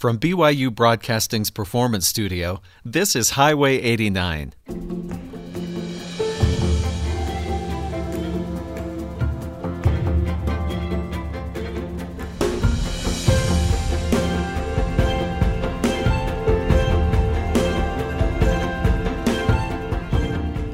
From BYU Broadcasting's Performance Studio, this is Highway 89.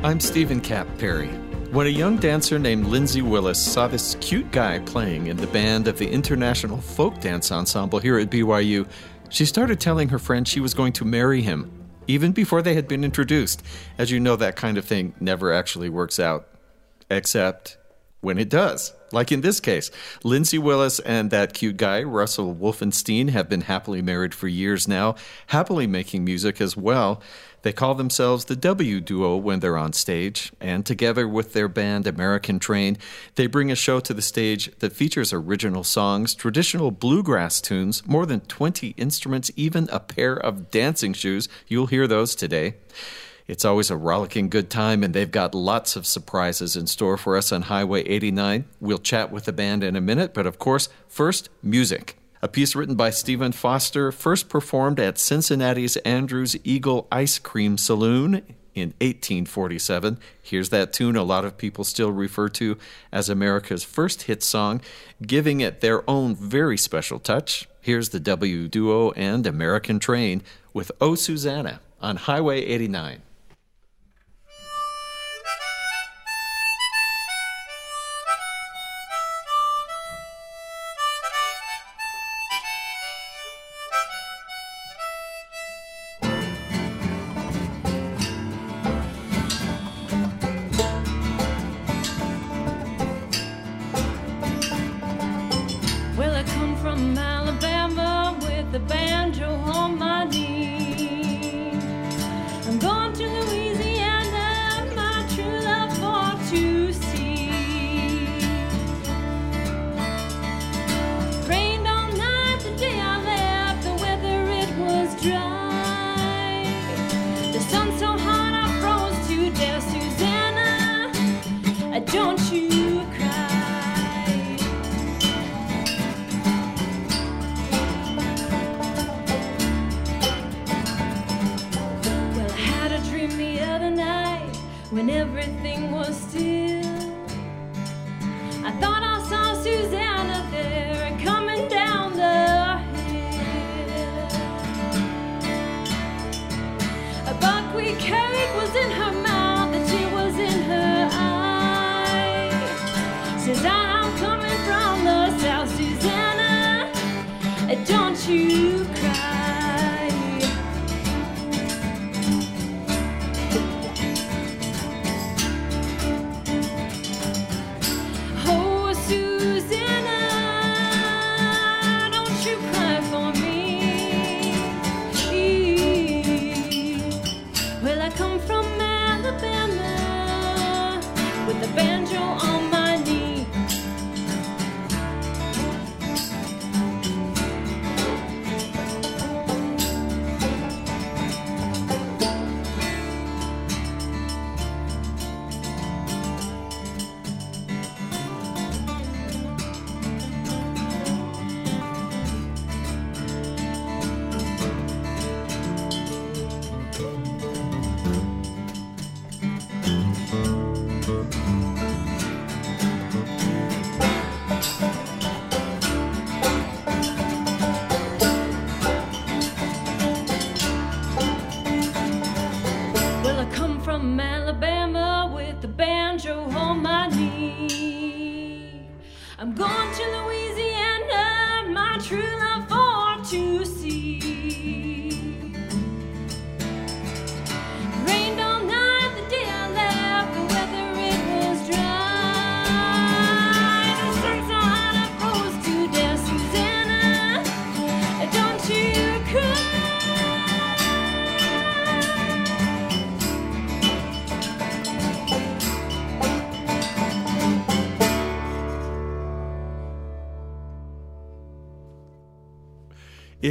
I'm Stephen Cap Perry. When a young dancer named Lindsay Willis saw this cute guy playing in the band of the International Folk Dance Ensemble here at BYU, she started telling her friend she was going to marry him, even before they had been introduced. As you know, that kind of thing never actually works out, except when it does. Like in this case, Lindsay Willis and that cute guy, Russell Wolfenstein, have been happily married for years now, happily making music as well. They call themselves the W Duo when they're on stage, and together with their band American Train, they bring a show to the stage that features original songs, traditional bluegrass tunes, more than 20 instruments, even a pair of dancing shoes. You'll hear those today. It's always a rollicking good time, and they've got lots of surprises in store for us on Highway 89. We'll chat with the band in a minute, but of course, first, music. A piece written by Stephen Foster, first performed at Cincinnati's Andrews Eagle Ice Cream Saloon in 1847. Here's that tune a lot of people still refer to as America's first hit song, giving it their own very special touch. Here's the W Duo and American Train with Oh Susanna on Highway 89.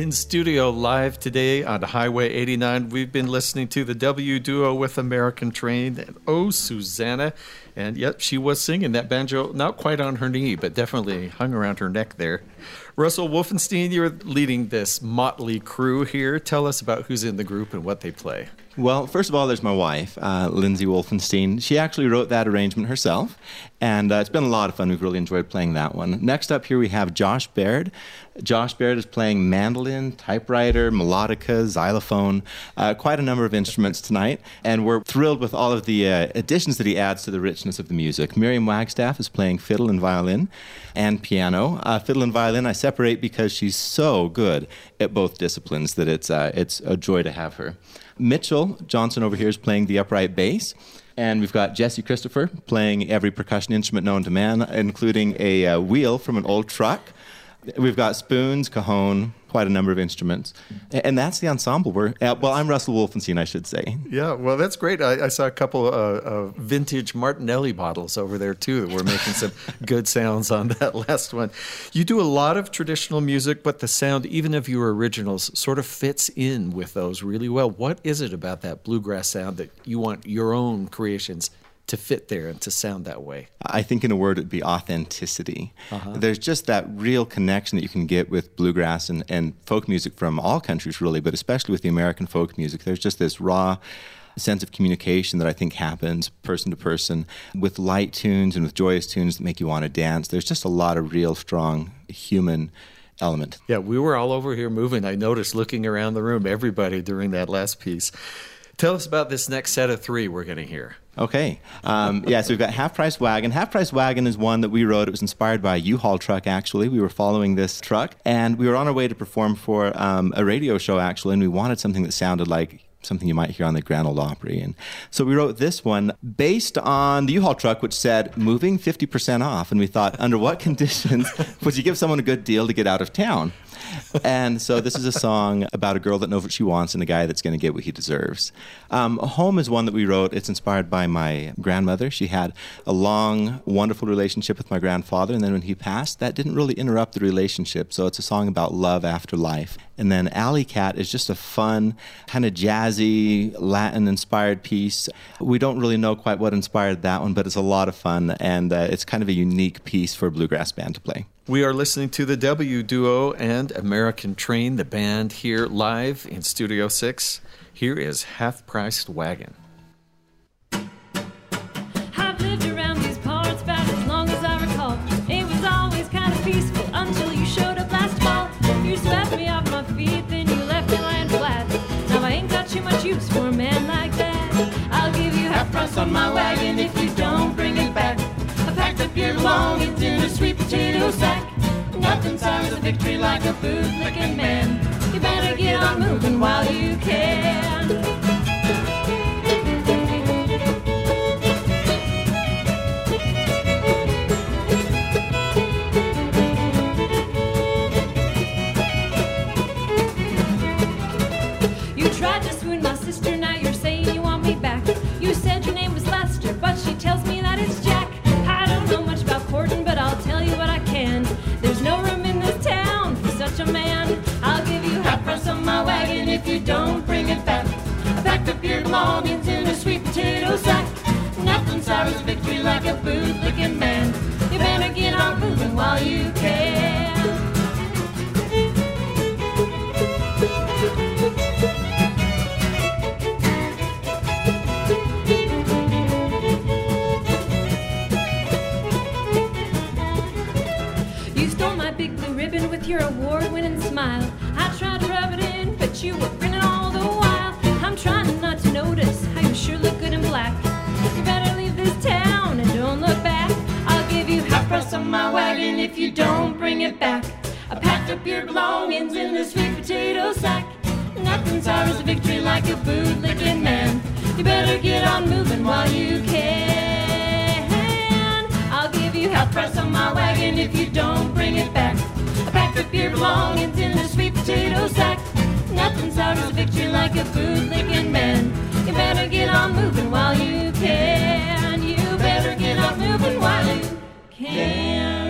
In studio live today on Highway 89, we've been listening to the W duo with American Train and Oh Susanna. And yep, she was singing that banjo, not quite on her knee, but definitely hung around her neck there. Russell Wolfenstein, you're leading this motley crew here. Tell us about who's in the group and what they play. Well, first of all, there's my wife, uh, Lindsay Wolfenstein. She actually wrote that arrangement herself, and uh, it's been a lot of fun. We've really enjoyed playing that one. Next up here, we have Josh Baird. Josh Baird is playing mandolin, typewriter, melodica, xylophone, uh, quite a number of instruments tonight, and we're thrilled with all of the uh, additions that he adds to the richness of the music. Miriam Wagstaff is playing fiddle and violin and piano. Uh, fiddle and violin I separate because she's so good at both disciplines that it's, uh, it's a joy to have her. Mitchell Johnson over here is playing the upright bass. And we've got Jesse Christopher playing every percussion instrument known to man, including a uh, wheel from an old truck. We've got spoons, cajon, quite a number of instruments. And that's the ensemble. We're, uh, well, I'm Russell Wolfenstein, I should say. Yeah, well, that's great. I, I saw a couple uh, of vintage Martinelli bottles over there, too, that were making some good sounds on that last one. You do a lot of traditional music, but the sound, even of your originals, sort of fits in with those really well. What is it about that bluegrass sound that you want your own creations to fit there and to sound that way? I think, in a word, it'd be authenticity. Uh-huh. There's just that real connection that you can get with bluegrass and, and folk music from all countries, really, but especially with the American folk music. There's just this raw sense of communication that I think happens person to person with light tunes and with joyous tunes that make you want to dance. There's just a lot of real strong human element. Yeah, we were all over here moving. I noticed looking around the room, everybody during that last piece. Tell us about this next set of three we're going to hear. Okay. Um, yeah, so we've got Half Price Wagon. Half Price Wagon is one that we wrote. It was inspired by a U-Haul truck, actually. We were following this truck, and we were on our way to perform for um, a radio show, actually, and we wanted something that sounded like something you might hear on the Grand Ole Opry. And so we wrote this one based on the U-Haul truck, which said moving 50% off. And we thought, under what conditions would you give someone a good deal to get out of town? And so this is a song about a girl that knows what she wants and a guy that's going to get what he deserves. Um, Home is one that we wrote. It's inspired by my grandmother. She had a long, wonderful relationship with my grandfather, and then when he passed, that didn't really interrupt the relationship. So it's a song about love after life. And then Alley Cat is just a fun, kind of jazzy, Latin inspired piece. We don't really know quite what inspired that one, but it's a lot of fun, and uh, it's kind of a unique piece for a bluegrass band to play. We are listening to the W Duo and American Train, the band here live in Studio 6. Here is Half Priced Wagon. On my wagon if you don't bring it back. I packed up your sack. Nothing sounds a victory like a bootlicking man. You better get on moving while you can. Packed up your belongings in a sweet potato sack. Nothing sours victory like a bootlicking man. You better get on moving while you can. Your belongings in a sweet potato sack. Nothing sours a victory like a bootlicking man. You better get on moving while you can. You better get on moving while you can.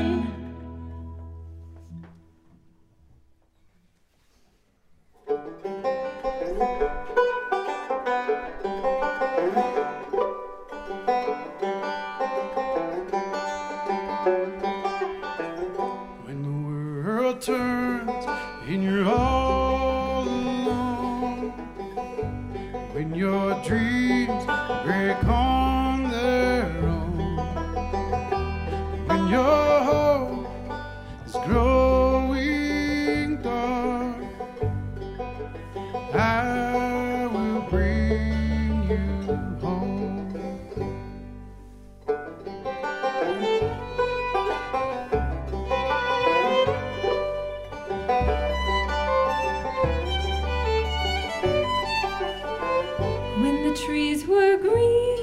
Trees were green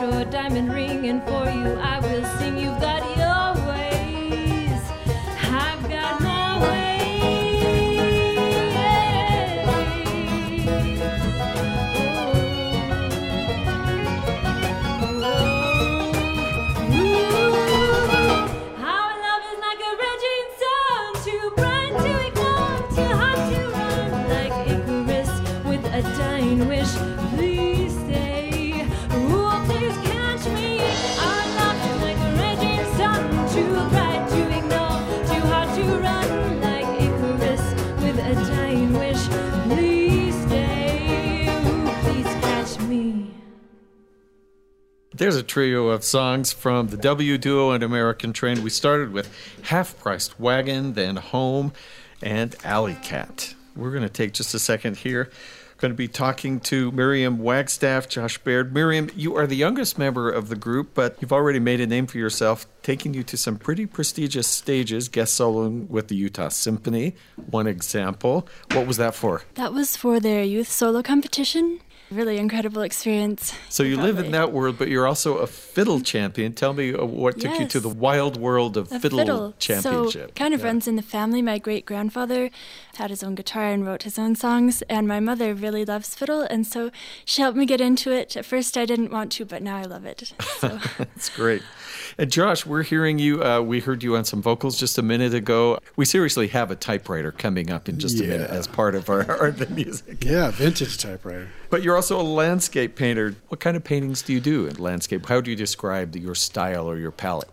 your diamond ring, and for you I will sing. You've got your ways, I've got my ways. Oh, oh, oh. Our love There's a trio of songs from the W Duo and American Train. We started with Half Priced Wagon, then Home, and Alley Cat. We're going to take just a second here. Going to be talking to Miriam Wagstaff, Josh Baird. Miriam, you are the youngest member of the group, but you've already made a name for yourself, taking you to some pretty prestigious stages, guest soloing with the Utah Symphony. One example. What was that for? That was for their youth solo competition. Really incredible experience. So you live in that world, but you're also a fiddle champion. Tell me uh, what took you to the wild world of A fiddle, championship. So kind of Yeah. runs in the family. My great grandfather had his own guitar and wrote his own songs, and my mother really loves fiddle, and so she helped me get into it. At first, I didn't want to, but now I love it. So That's great. And Josh, we're hearing you. Uh, we heard you on some vocals just a minute ago. We seriously have a typewriter coming up in just a minute as part of our, our the music. Yeah, vintage typewriter. But you're also a landscape painter. What kind of paintings do you do in landscape? How do you describe your style or your palette?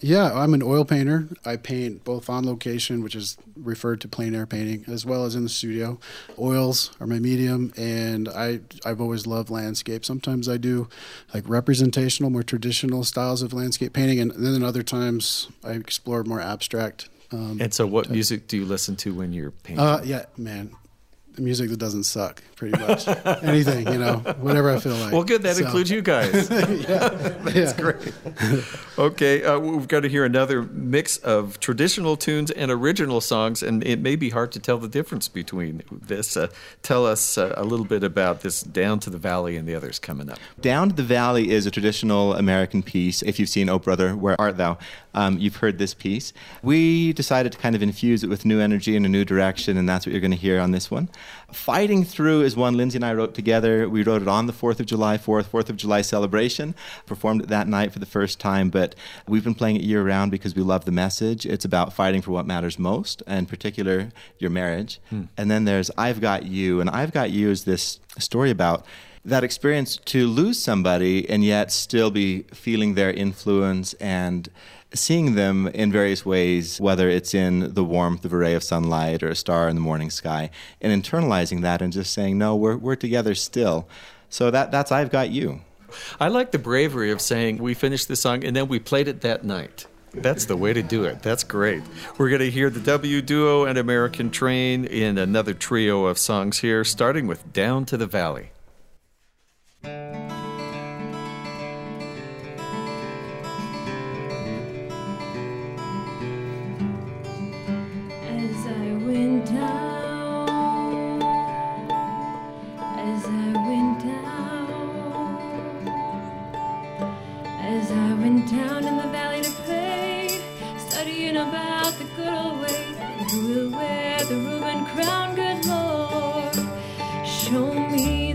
Yeah, I'm an oil painter. I paint both on location, which is referred to plein air painting, as well as in the studio. Oils are my medium, and I I've always loved landscape. Sometimes I do like representational, more traditional styles of landscape painting, and then other times I explore more abstract. Um, And so, what music do you listen to when you're painting? uh, yeah, man, music that doesn't suck, pretty much. Anything, you know, whatever I feel like. well, good. That So- includes you guys. yeah. that's Great. Okay, uh, we've got to hear another mix of traditional tunes and original songs, and it may be hard to tell the difference between this. Uh, tell us uh, a little bit about this Down to the Valley and the others coming up. Down to the Valley is a traditional American piece. If you've seen Oh Brother, Where Art Thou, um, you've heard this piece. We decided to kind of infuse it with new energy and a new direction, and that's what you're going to hear on this one. Fighting Through is one Lindsay and I wrote together. We wrote it on the 4th of July, 4th, 4th of July celebration, performed it that night for the first time, but we've been playing it year round because we love the message. It's about fighting for what matters most, and in particular, your marriage. Hmm. And then there's I've Got You, and I've Got You is this story about that experience to lose somebody and yet still be feeling their influence and seeing them in various ways, whether it's in the warmth of a ray of sunlight or a star in the morning sky, and internalizing that and just saying, no, we're, we're together still. So that, that's I've Got You. I like the bravery of saying we finished the song and then we played it that night. That's the way to do it. That's great. We're going to hear the W Duo and American Train in another trio of songs here, starting with Down to the Valley. Down in the valley to pray, studying about the good old way, who will wear the Reuben crown, good Lord, show me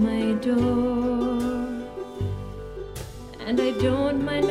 my door. And I don't mind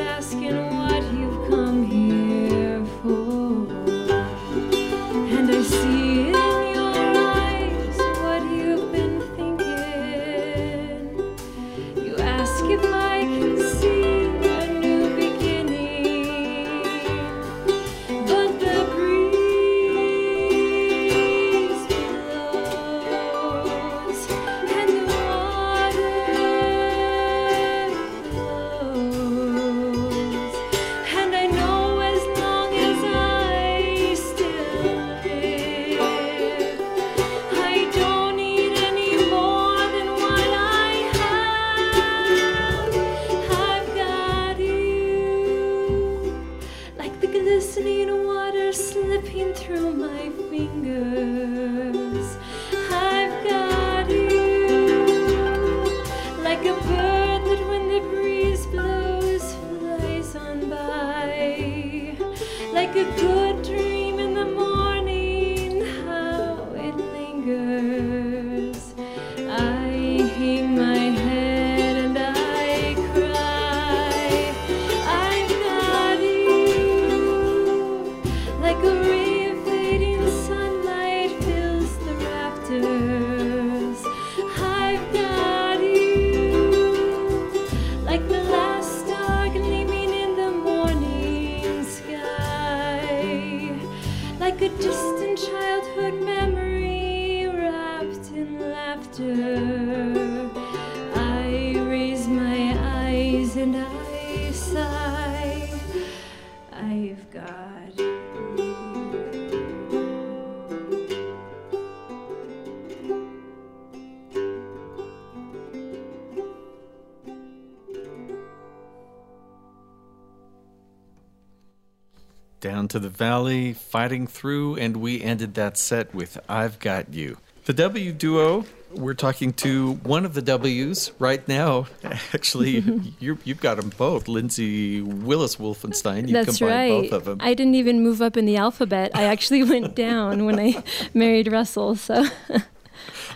to the valley, fighting through, and we ended that set with I've Got You. The W duo, we're talking to one of the W's right now. Actually, you you've got them both. Lindsay Willis Wolfenstein. You That's combined right. both of them. I didn't even move up in the alphabet. I actually went down when I married Russell. So,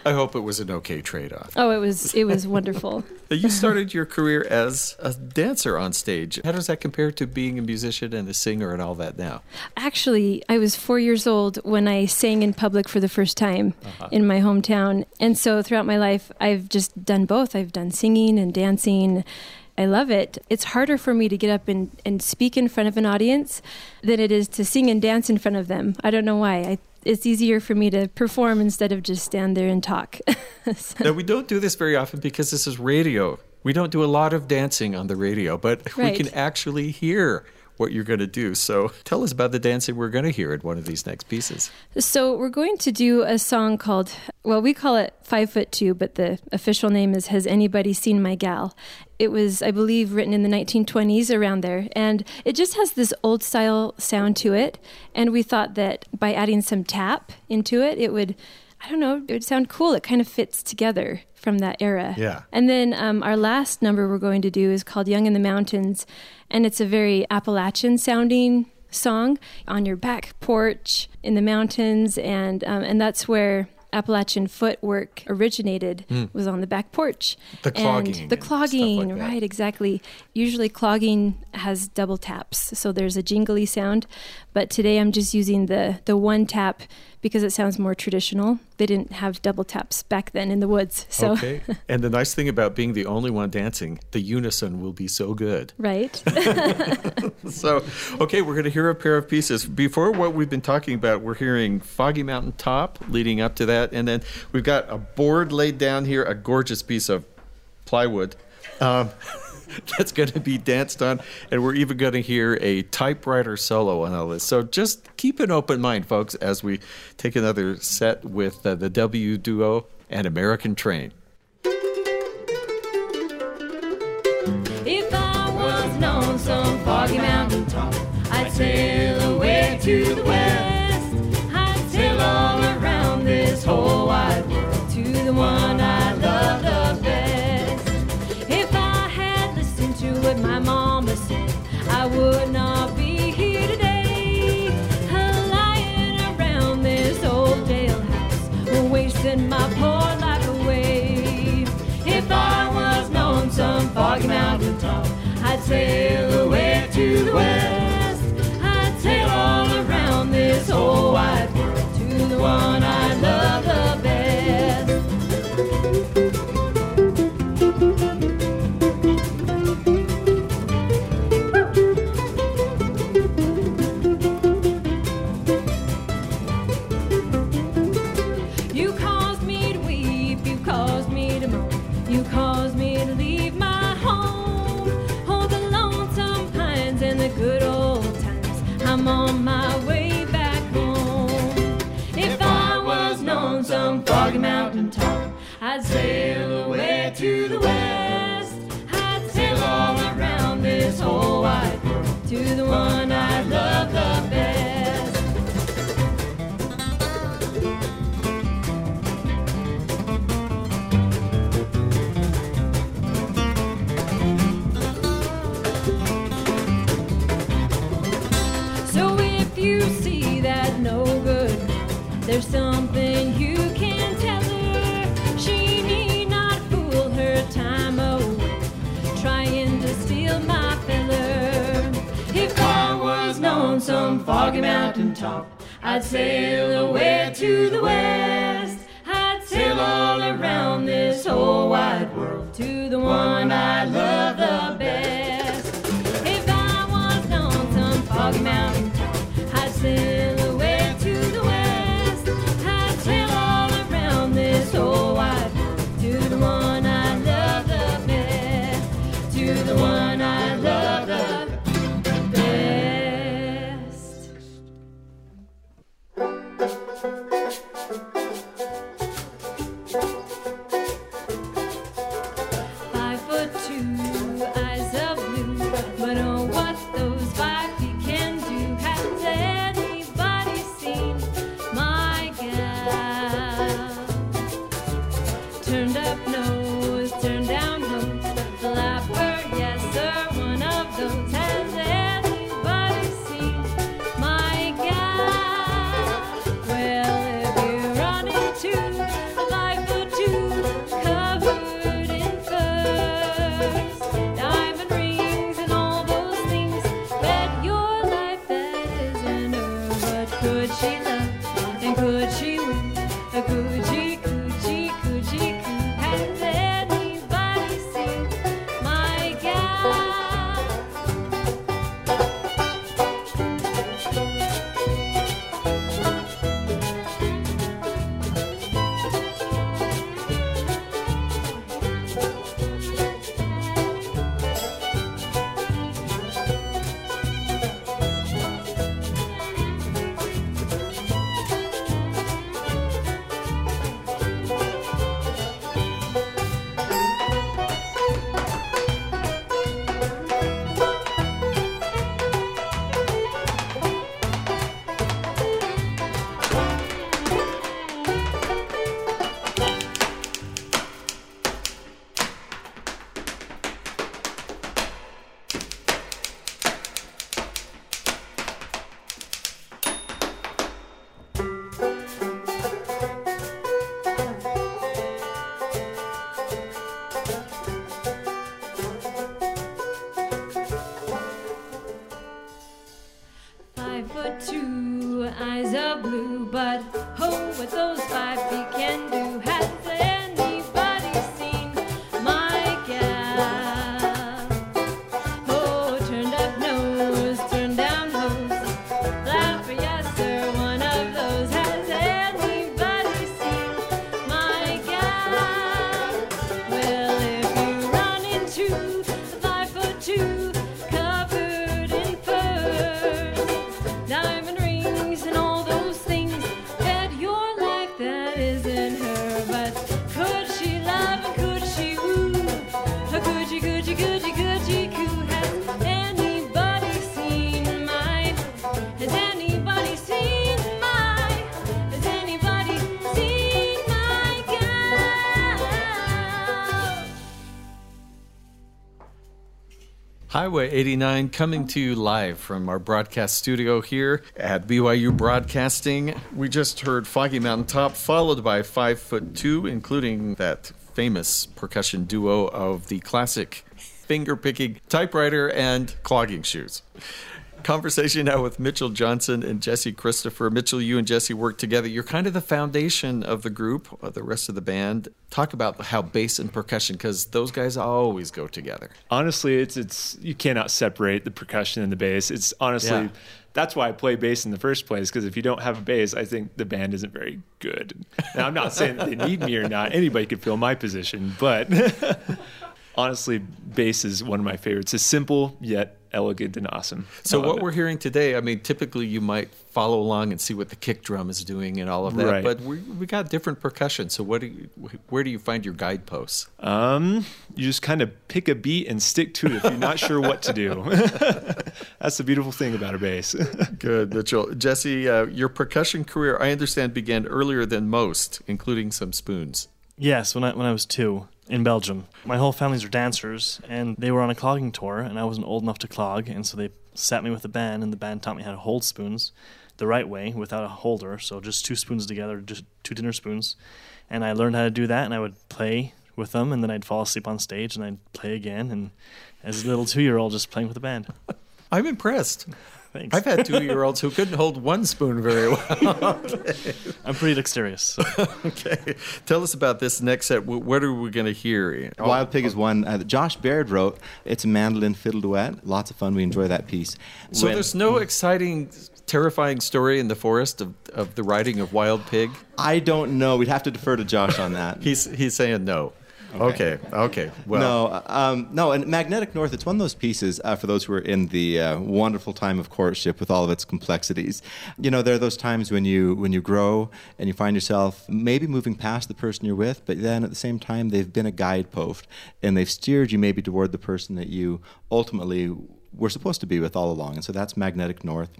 I hope it was an okay trade off. oh, it was it was wonderful. You started your career as a dancer on stage. How does that compare to being a musician and a singer and all that now? Actually, I was four years old when I sang in public for the first time uh-huh. in my hometown. And so throughout my life, I've just done both. I've done singing and dancing. I love it. It's harder for me to get up and, and speak in front of an audience than it is to sing and dance in front of them. I don't know why. I, it's easier for me to perform instead of just stand there and talk. So- Now, we don't do this very often because this is radio. We don't do a lot of dancing on the radio, but Right. we can actually hear what you're going to do. So tell us about the dancing we're going to hear in one of these next pieces. So we're going to do a song called, well, we call it Five Foot Two, but the official name is Has Anybody Seen My Gal? It was, I believe, written in the 1920s around there, and it just has this old style sound to it. And we thought that by adding some tap into it, it would, I don't know, it would sound cool. It kind of fits together from that era. Yeah. And then um, our last number we're going to do is called Young in the Mountains, and it's a very Appalachian sounding song on your back porch in the mountains, and um, and that's where Appalachian footwork originated was on the back porch. The And clogging the and stuff clogging, like right? Exactly. Usually clogging has double taps, so there's a jingly sound. But today I'm just using the the one tap because it sounds more traditional. They didn't have double taps back then in the woods, so Okay. and the nice thing about being the only one dancing, the unison will be so good. right. So, okay, we're going to hear a pair of pieces. Before what we've been talking about, we're hearing Foggy Mountain Top leading up to that. And then we've got a board laid down here, a gorgeous piece of plywood. Um, that's going to be danced on. And we're even going to hear a typewriter solo on all this. So just keep an open mind, folks, as we take another set with uh, the W Duo and American Train. If I was on some foggy mountain top, I'd sail away to the west. I'd sail all around this whole wide world sail 89 coming to you live from our broadcast studio here at BYU Broadcasting. We just heard Foggy Mountain Top, followed by Five Foot Two, including that famous percussion duo of the classic finger picking typewriter and clogging shoes. Conversation now with Mitchell Johnson and Jesse Christopher. Mitchell, you and Jesse work together. You're kind of the foundation of the group, of the rest of the band. Talk about how bass and percussion, because those guys always go together. honestly it's it's you cannot separate the percussion and the bass it's honestly Yeah. that's why i play bass in the first place because if you don't have a bass i think the band isn't very good now i'm not saying that they need me or not anybody could fill my position but honestly bass is one of my favorites it's simple yet elegant and awesome So what it. we're hearing today, I mean, typically you might follow along and see what the kick drum is doing and all of that, Right. but we we got different percussion. So what do you, where do you find your guideposts? Um, you just kind of pick a beat and stick to it if you're not sure what to do. That's the beautiful thing about a bass. Good, Mitchell. Jesse, uh, your percussion career, I understand, began earlier than most, including some spoons. Yes, when I when I was two in Belgium, my whole families were dancers, and they were on a clogging tour, and I wasn't old enough to clog, and so they sat me with a band, and the band taught me how to hold spoons the right way without a holder. So just two spoons together, just two dinner spoons. And I learned how to do that, and I would play with them, and then I'd fall asleep on stage, and I'd play again. And as a little two year old, just playing with the band. I'm impressed. Thanks. I've had two year olds who couldn't hold one spoon very well. I'm pretty dexterous. so. okay. Tell us about this next set. Wh- What are we going to hear? Wild Pig is one uh, that Josh Baird wrote. It's a mandolin fiddle duet. Lots of fun. We enjoy that piece. So When- there's no exciting, terrifying story in the forest of, of the writing of Wild Pig? I don't know. We'd have to defer to Josh on that. He's, he's saying no. Okay. Okay. Well, no, um, no, and Magnetic North. It's one of those pieces uh, for those who are in the uh, wonderful time of courtship with all of its complexities. You know, there are those times when you when you grow and you find yourself maybe moving past the person you're with, but then at the same time they've been a guidepost and they've steered you maybe toward the person that you ultimately were supposed to be with all along. And so that's Magnetic North.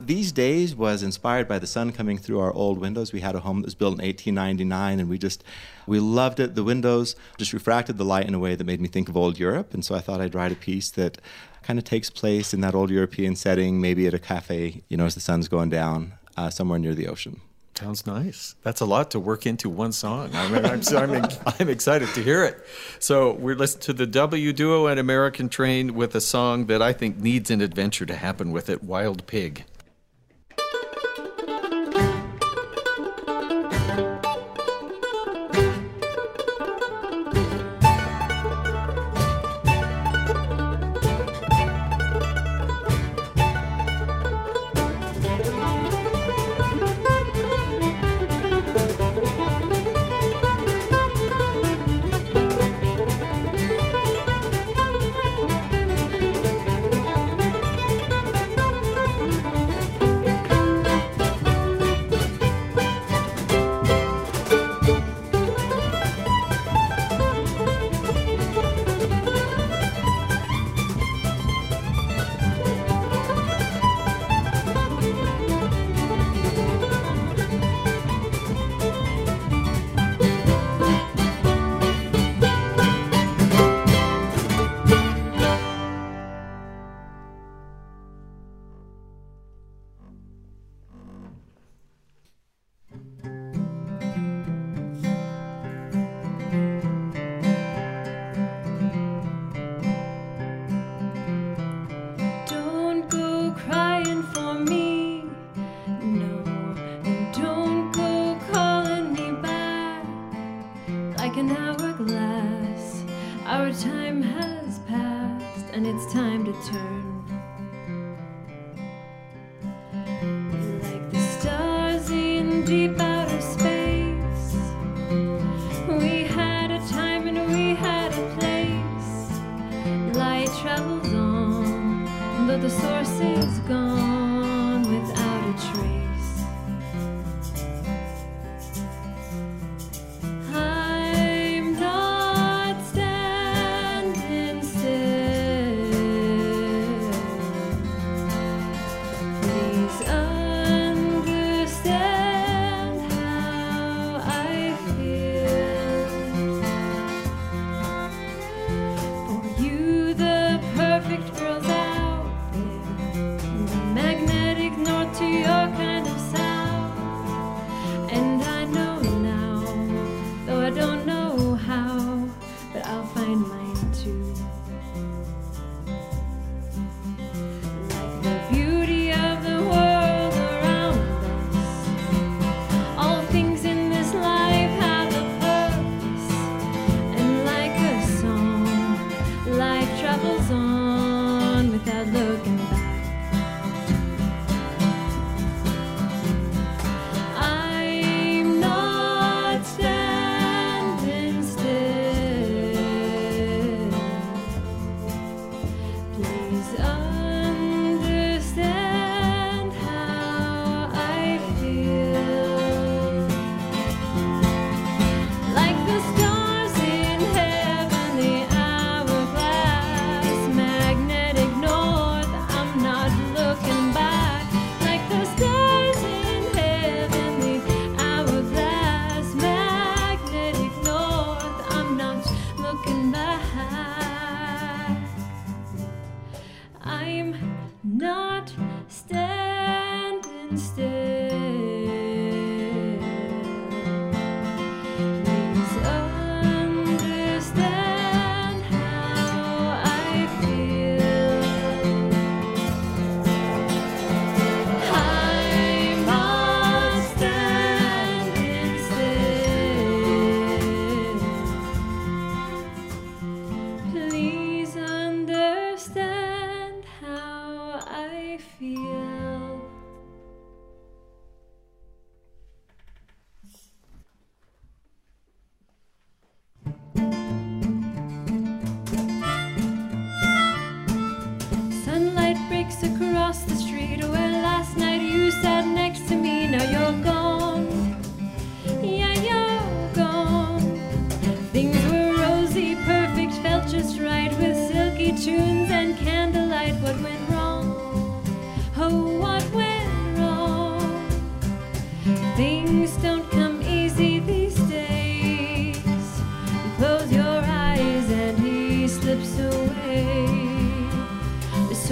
These days was inspired by the sun coming through our old windows. We had a home that was built in 1899 and we just we loved it. The windows just refracted the light in a way that made me think of old Europe. And so I thought I'd write a piece that kind of takes place in that old European setting, maybe at a cafe, you know, as the sun's going down, uh, somewhere near the ocean. Sounds nice. That's a lot to work into one song. I'm, I'm, I'm, I'm excited to hear it. So we're listening to the W Duo and American Train with a song that I think needs an adventure to happen with it Wild Pig.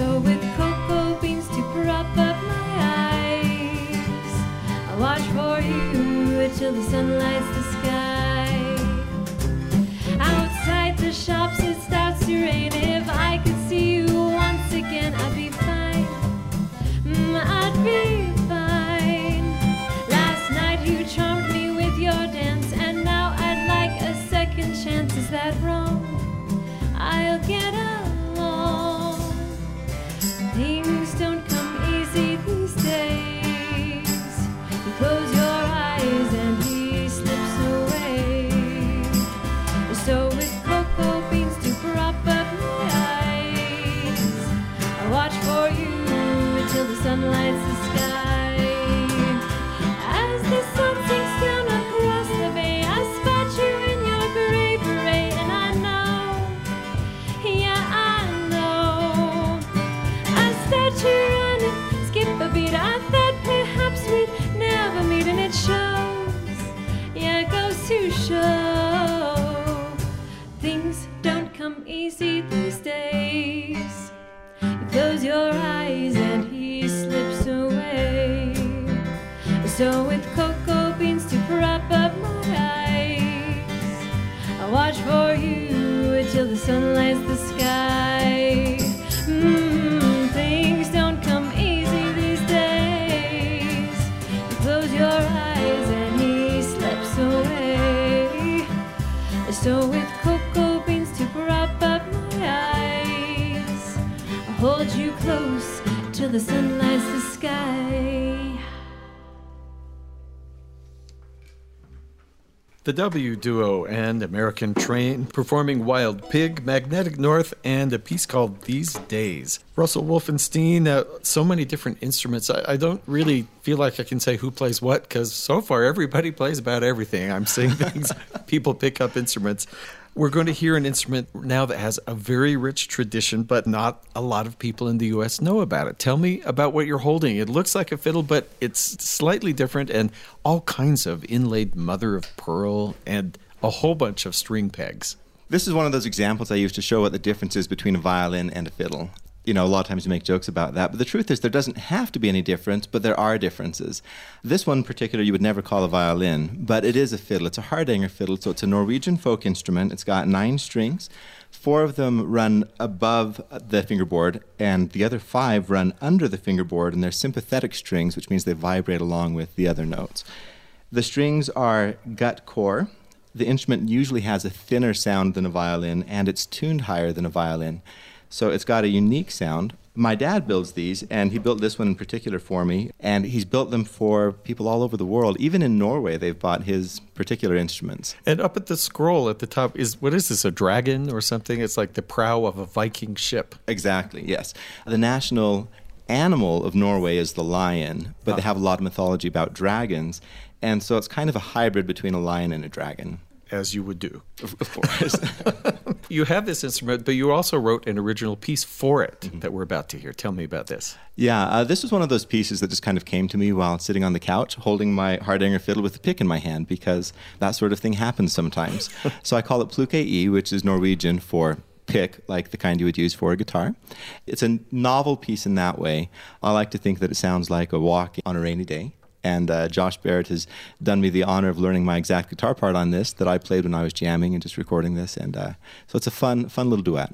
So with cocoa beans to prop up my eyes, I watch for you till the sun lights the sky. Outside the shops it starts to rain. If I could see you once again, I'd be fine. Mm, I'd be fine. Last night you charmed me with your dance, and now I'd like a second chance. Is that wrong? Sun lights the sky. Mm, things don't come easy these days. You close your eyes and he slips away. So with cocoa beans to prop up my eyes, I hold you close till the sun lights the sky. The W Duo and American Train performing Wild Pig, Magnetic North, and a piece called These Days. Russell Wolfenstein, uh, so many different instruments. I, I don't really feel like I can say who plays what because so far everybody plays about everything. I'm seeing things, people pick up instruments. We're going to hear an instrument now that has a very rich tradition, but not a lot of people in the U.S. know about it. Tell me about what you're holding. It looks like a fiddle, but it's slightly different and all kinds of inlaid mother of pearl and a whole bunch of string pegs. This is one of those examples I use to show what the difference is between a violin and a fiddle. You know, a lot of times you make jokes about that, but the truth is there doesn't have to be any difference, but there are differences. This one in particular you would never call a violin, but it is a fiddle. It's a Hardanger fiddle, so it's a Norwegian folk instrument. It's got nine strings. Four of them run above the fingerboard, and the other five run under the fingerboard, and they're sympathetic strings, which means they vibrate along with the other notes. The strings are gut core. The instrument usually has a thinner sound than a violin, and it's tuned higher than a violin. So it's got a unique sound. My dad builds these, and he built this one in particular for me, and he's built them for people all over the world. Even in Norway, they've bought his particular instruments. And up at the scroll at the top is what is this, a dragon or something? It's like the prow of a Viking ship. Exactly, yes. The national animal of Norway is the lion, but they ah. have a lot of mythology about dragons, and so it's kind of a hybrid between a lion and a dragon. As you would do. Of course. You have this instrument, but you also wrote an original piece for it that we're about to hear. Tell me about this. Yeah, uh, this was one of those pieces that just kind of came to me while sitting on the couch holding my Hardanger fiddle with a pick in my hand because that sort of thing happens sometimes. so I call it Pluke E, which is Norwegian for pick like the kind you would use for a guitar. It's a novel piece in that way. I like to think that it sounds like a walk on a rainy day. And uh, Josh Baird has done me the honor of learning my exact guitar part on this that I played when I was jamming and just recording this. And uh, so it's a fun, fun little duet.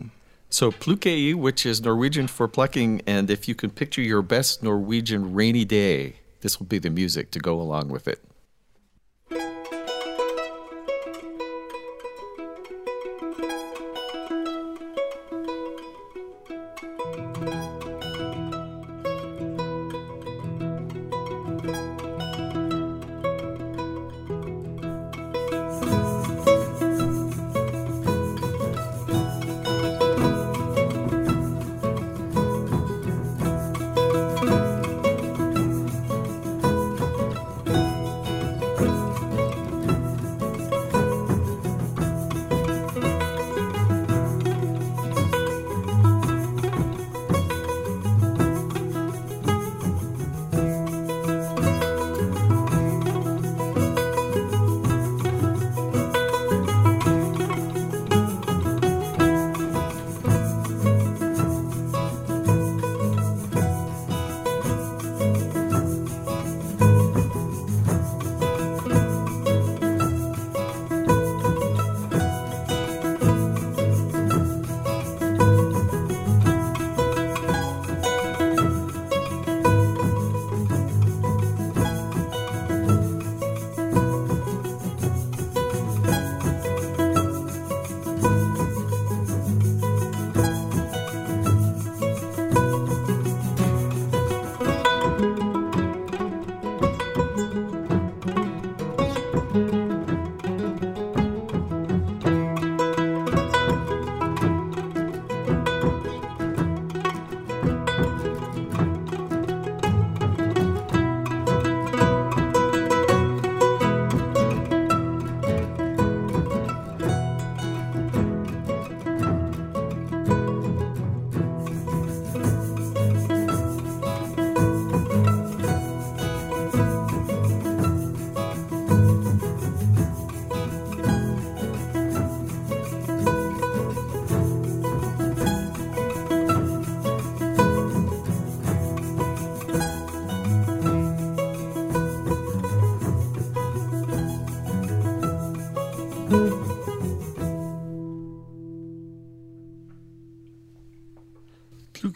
So plukei, which is Norwegian for plucking, and if you can picture your best Norwegian rainy day, this will be the music to go along with it.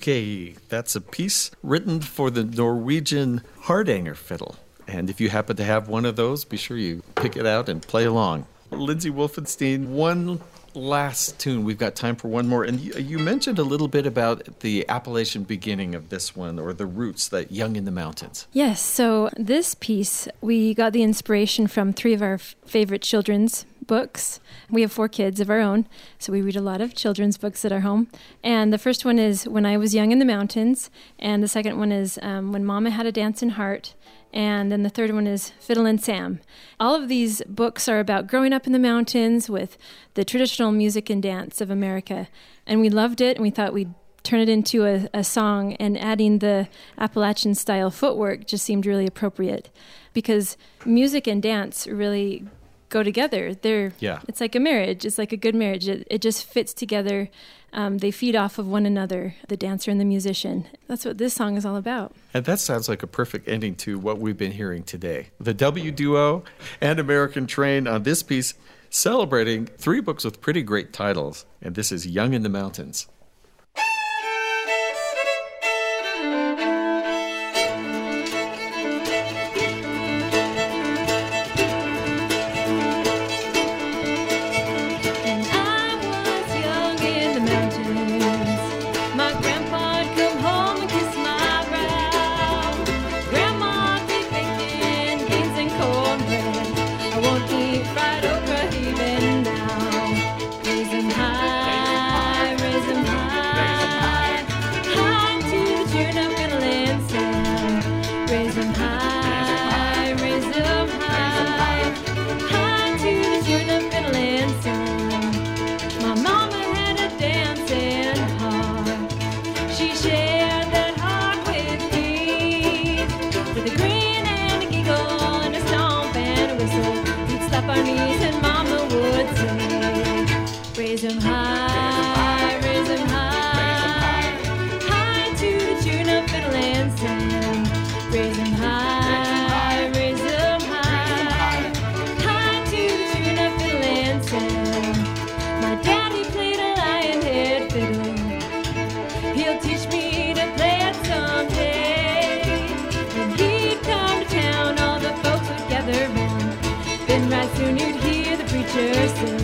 Plukei. That's a piece written for the Norwegian Hardanger fiddle. And if you happen to have one of those, be sure you pick it out and play along. Lindsay Wolfenstein, one last tune. We've got time for one more. And you, you mentioned a little bit about the Appalachian beginning of this one, or the roots, that Young in the Mountains. Yes, so this piece, we got the inspiration from three of our f- favorite children's books. We have four kids of our own, so we read a lot of children's books at our home. And the first one is When I Was Young in the Mountains, and the second one is um, When Mama Had a Dancing Heart, and then the third one is Fiddle and Sam. All of these books are about growing up in the mountains with the traditional music and dance of America. And we loved it, and we thought we'd turn it into a, a song, and adding the Appalachian style footwork just seemed really appropriate because music and dance really go together. They're Yeah. it's like a marriage. It's like a good marriage. It, it just fits together. Um, they feed off of one another, the dancer and the musician. That's what this song is all about. And that sounds like a perfect ending to what we've been hearing today. The W Duo and American Train on this piece, celebrating three books with pretty great titles. And this is Young in the Mountains. Finland sand. High, high. High to. My daddy played a fiddle. He'll teach me to play it someday. When he'd come to town, all the would gather round. Then right soon you'd hear the preacher sing.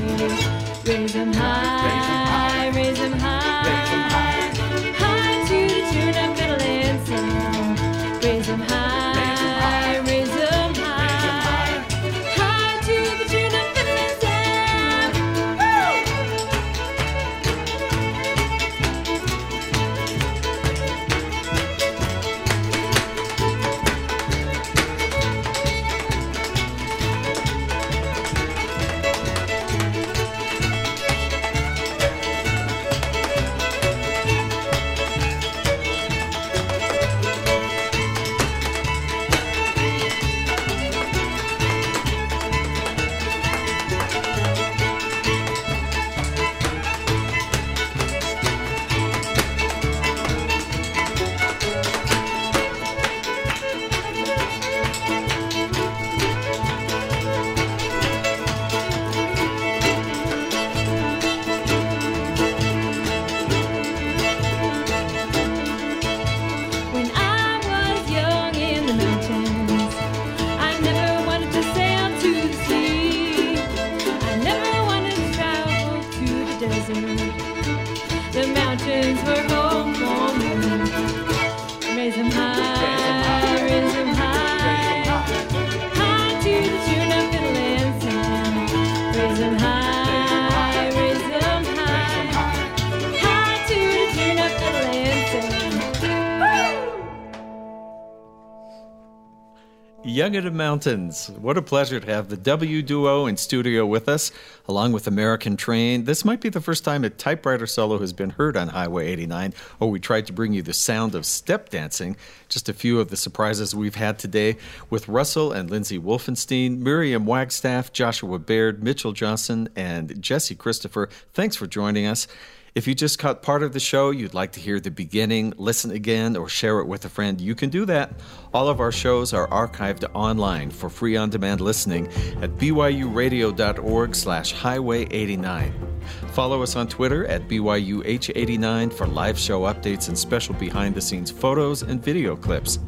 Young in the Mountains. What a pleasure to have the W Duo in studio with us, along with American Train. This might be the first time a typewriter solo has been heard on Highway 89. Oh, we tried to bring you the sound of step dancing. Just a few of the surprises we've had today with Russell and Lindsay Wolfenstein, Miriam Wagstaff, Joshua Baird, Mitchell Johnson, and Jesse Christopher. Thanks for joining us. If you just caught part of the show, you'd like to hear the beginning, listen again, or share it with a friend, you can do that. All of our shows are archived online for free on-demand listening at byuradio.org slash highway 89. Follow us on Twitter at BYUH89 for live show updates and special behind-the-scenes photos and video clips.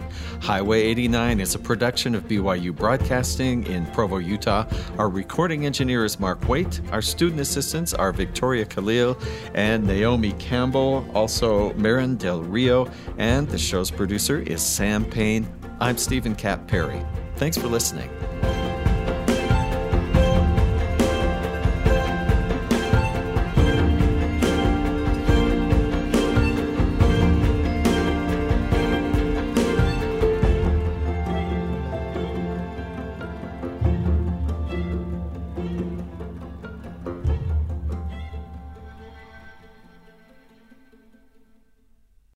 Highway 89 is a production of BYU Broadcasting in Provo, Utah. Our recording engineer is Mark Waite. Our student assistants are Victoria Khalil and Naomi Campbell, also Marin Del Rio, and the show's producer is Sam Payne. I'm Stephen Cap Perry. Thanks for listening.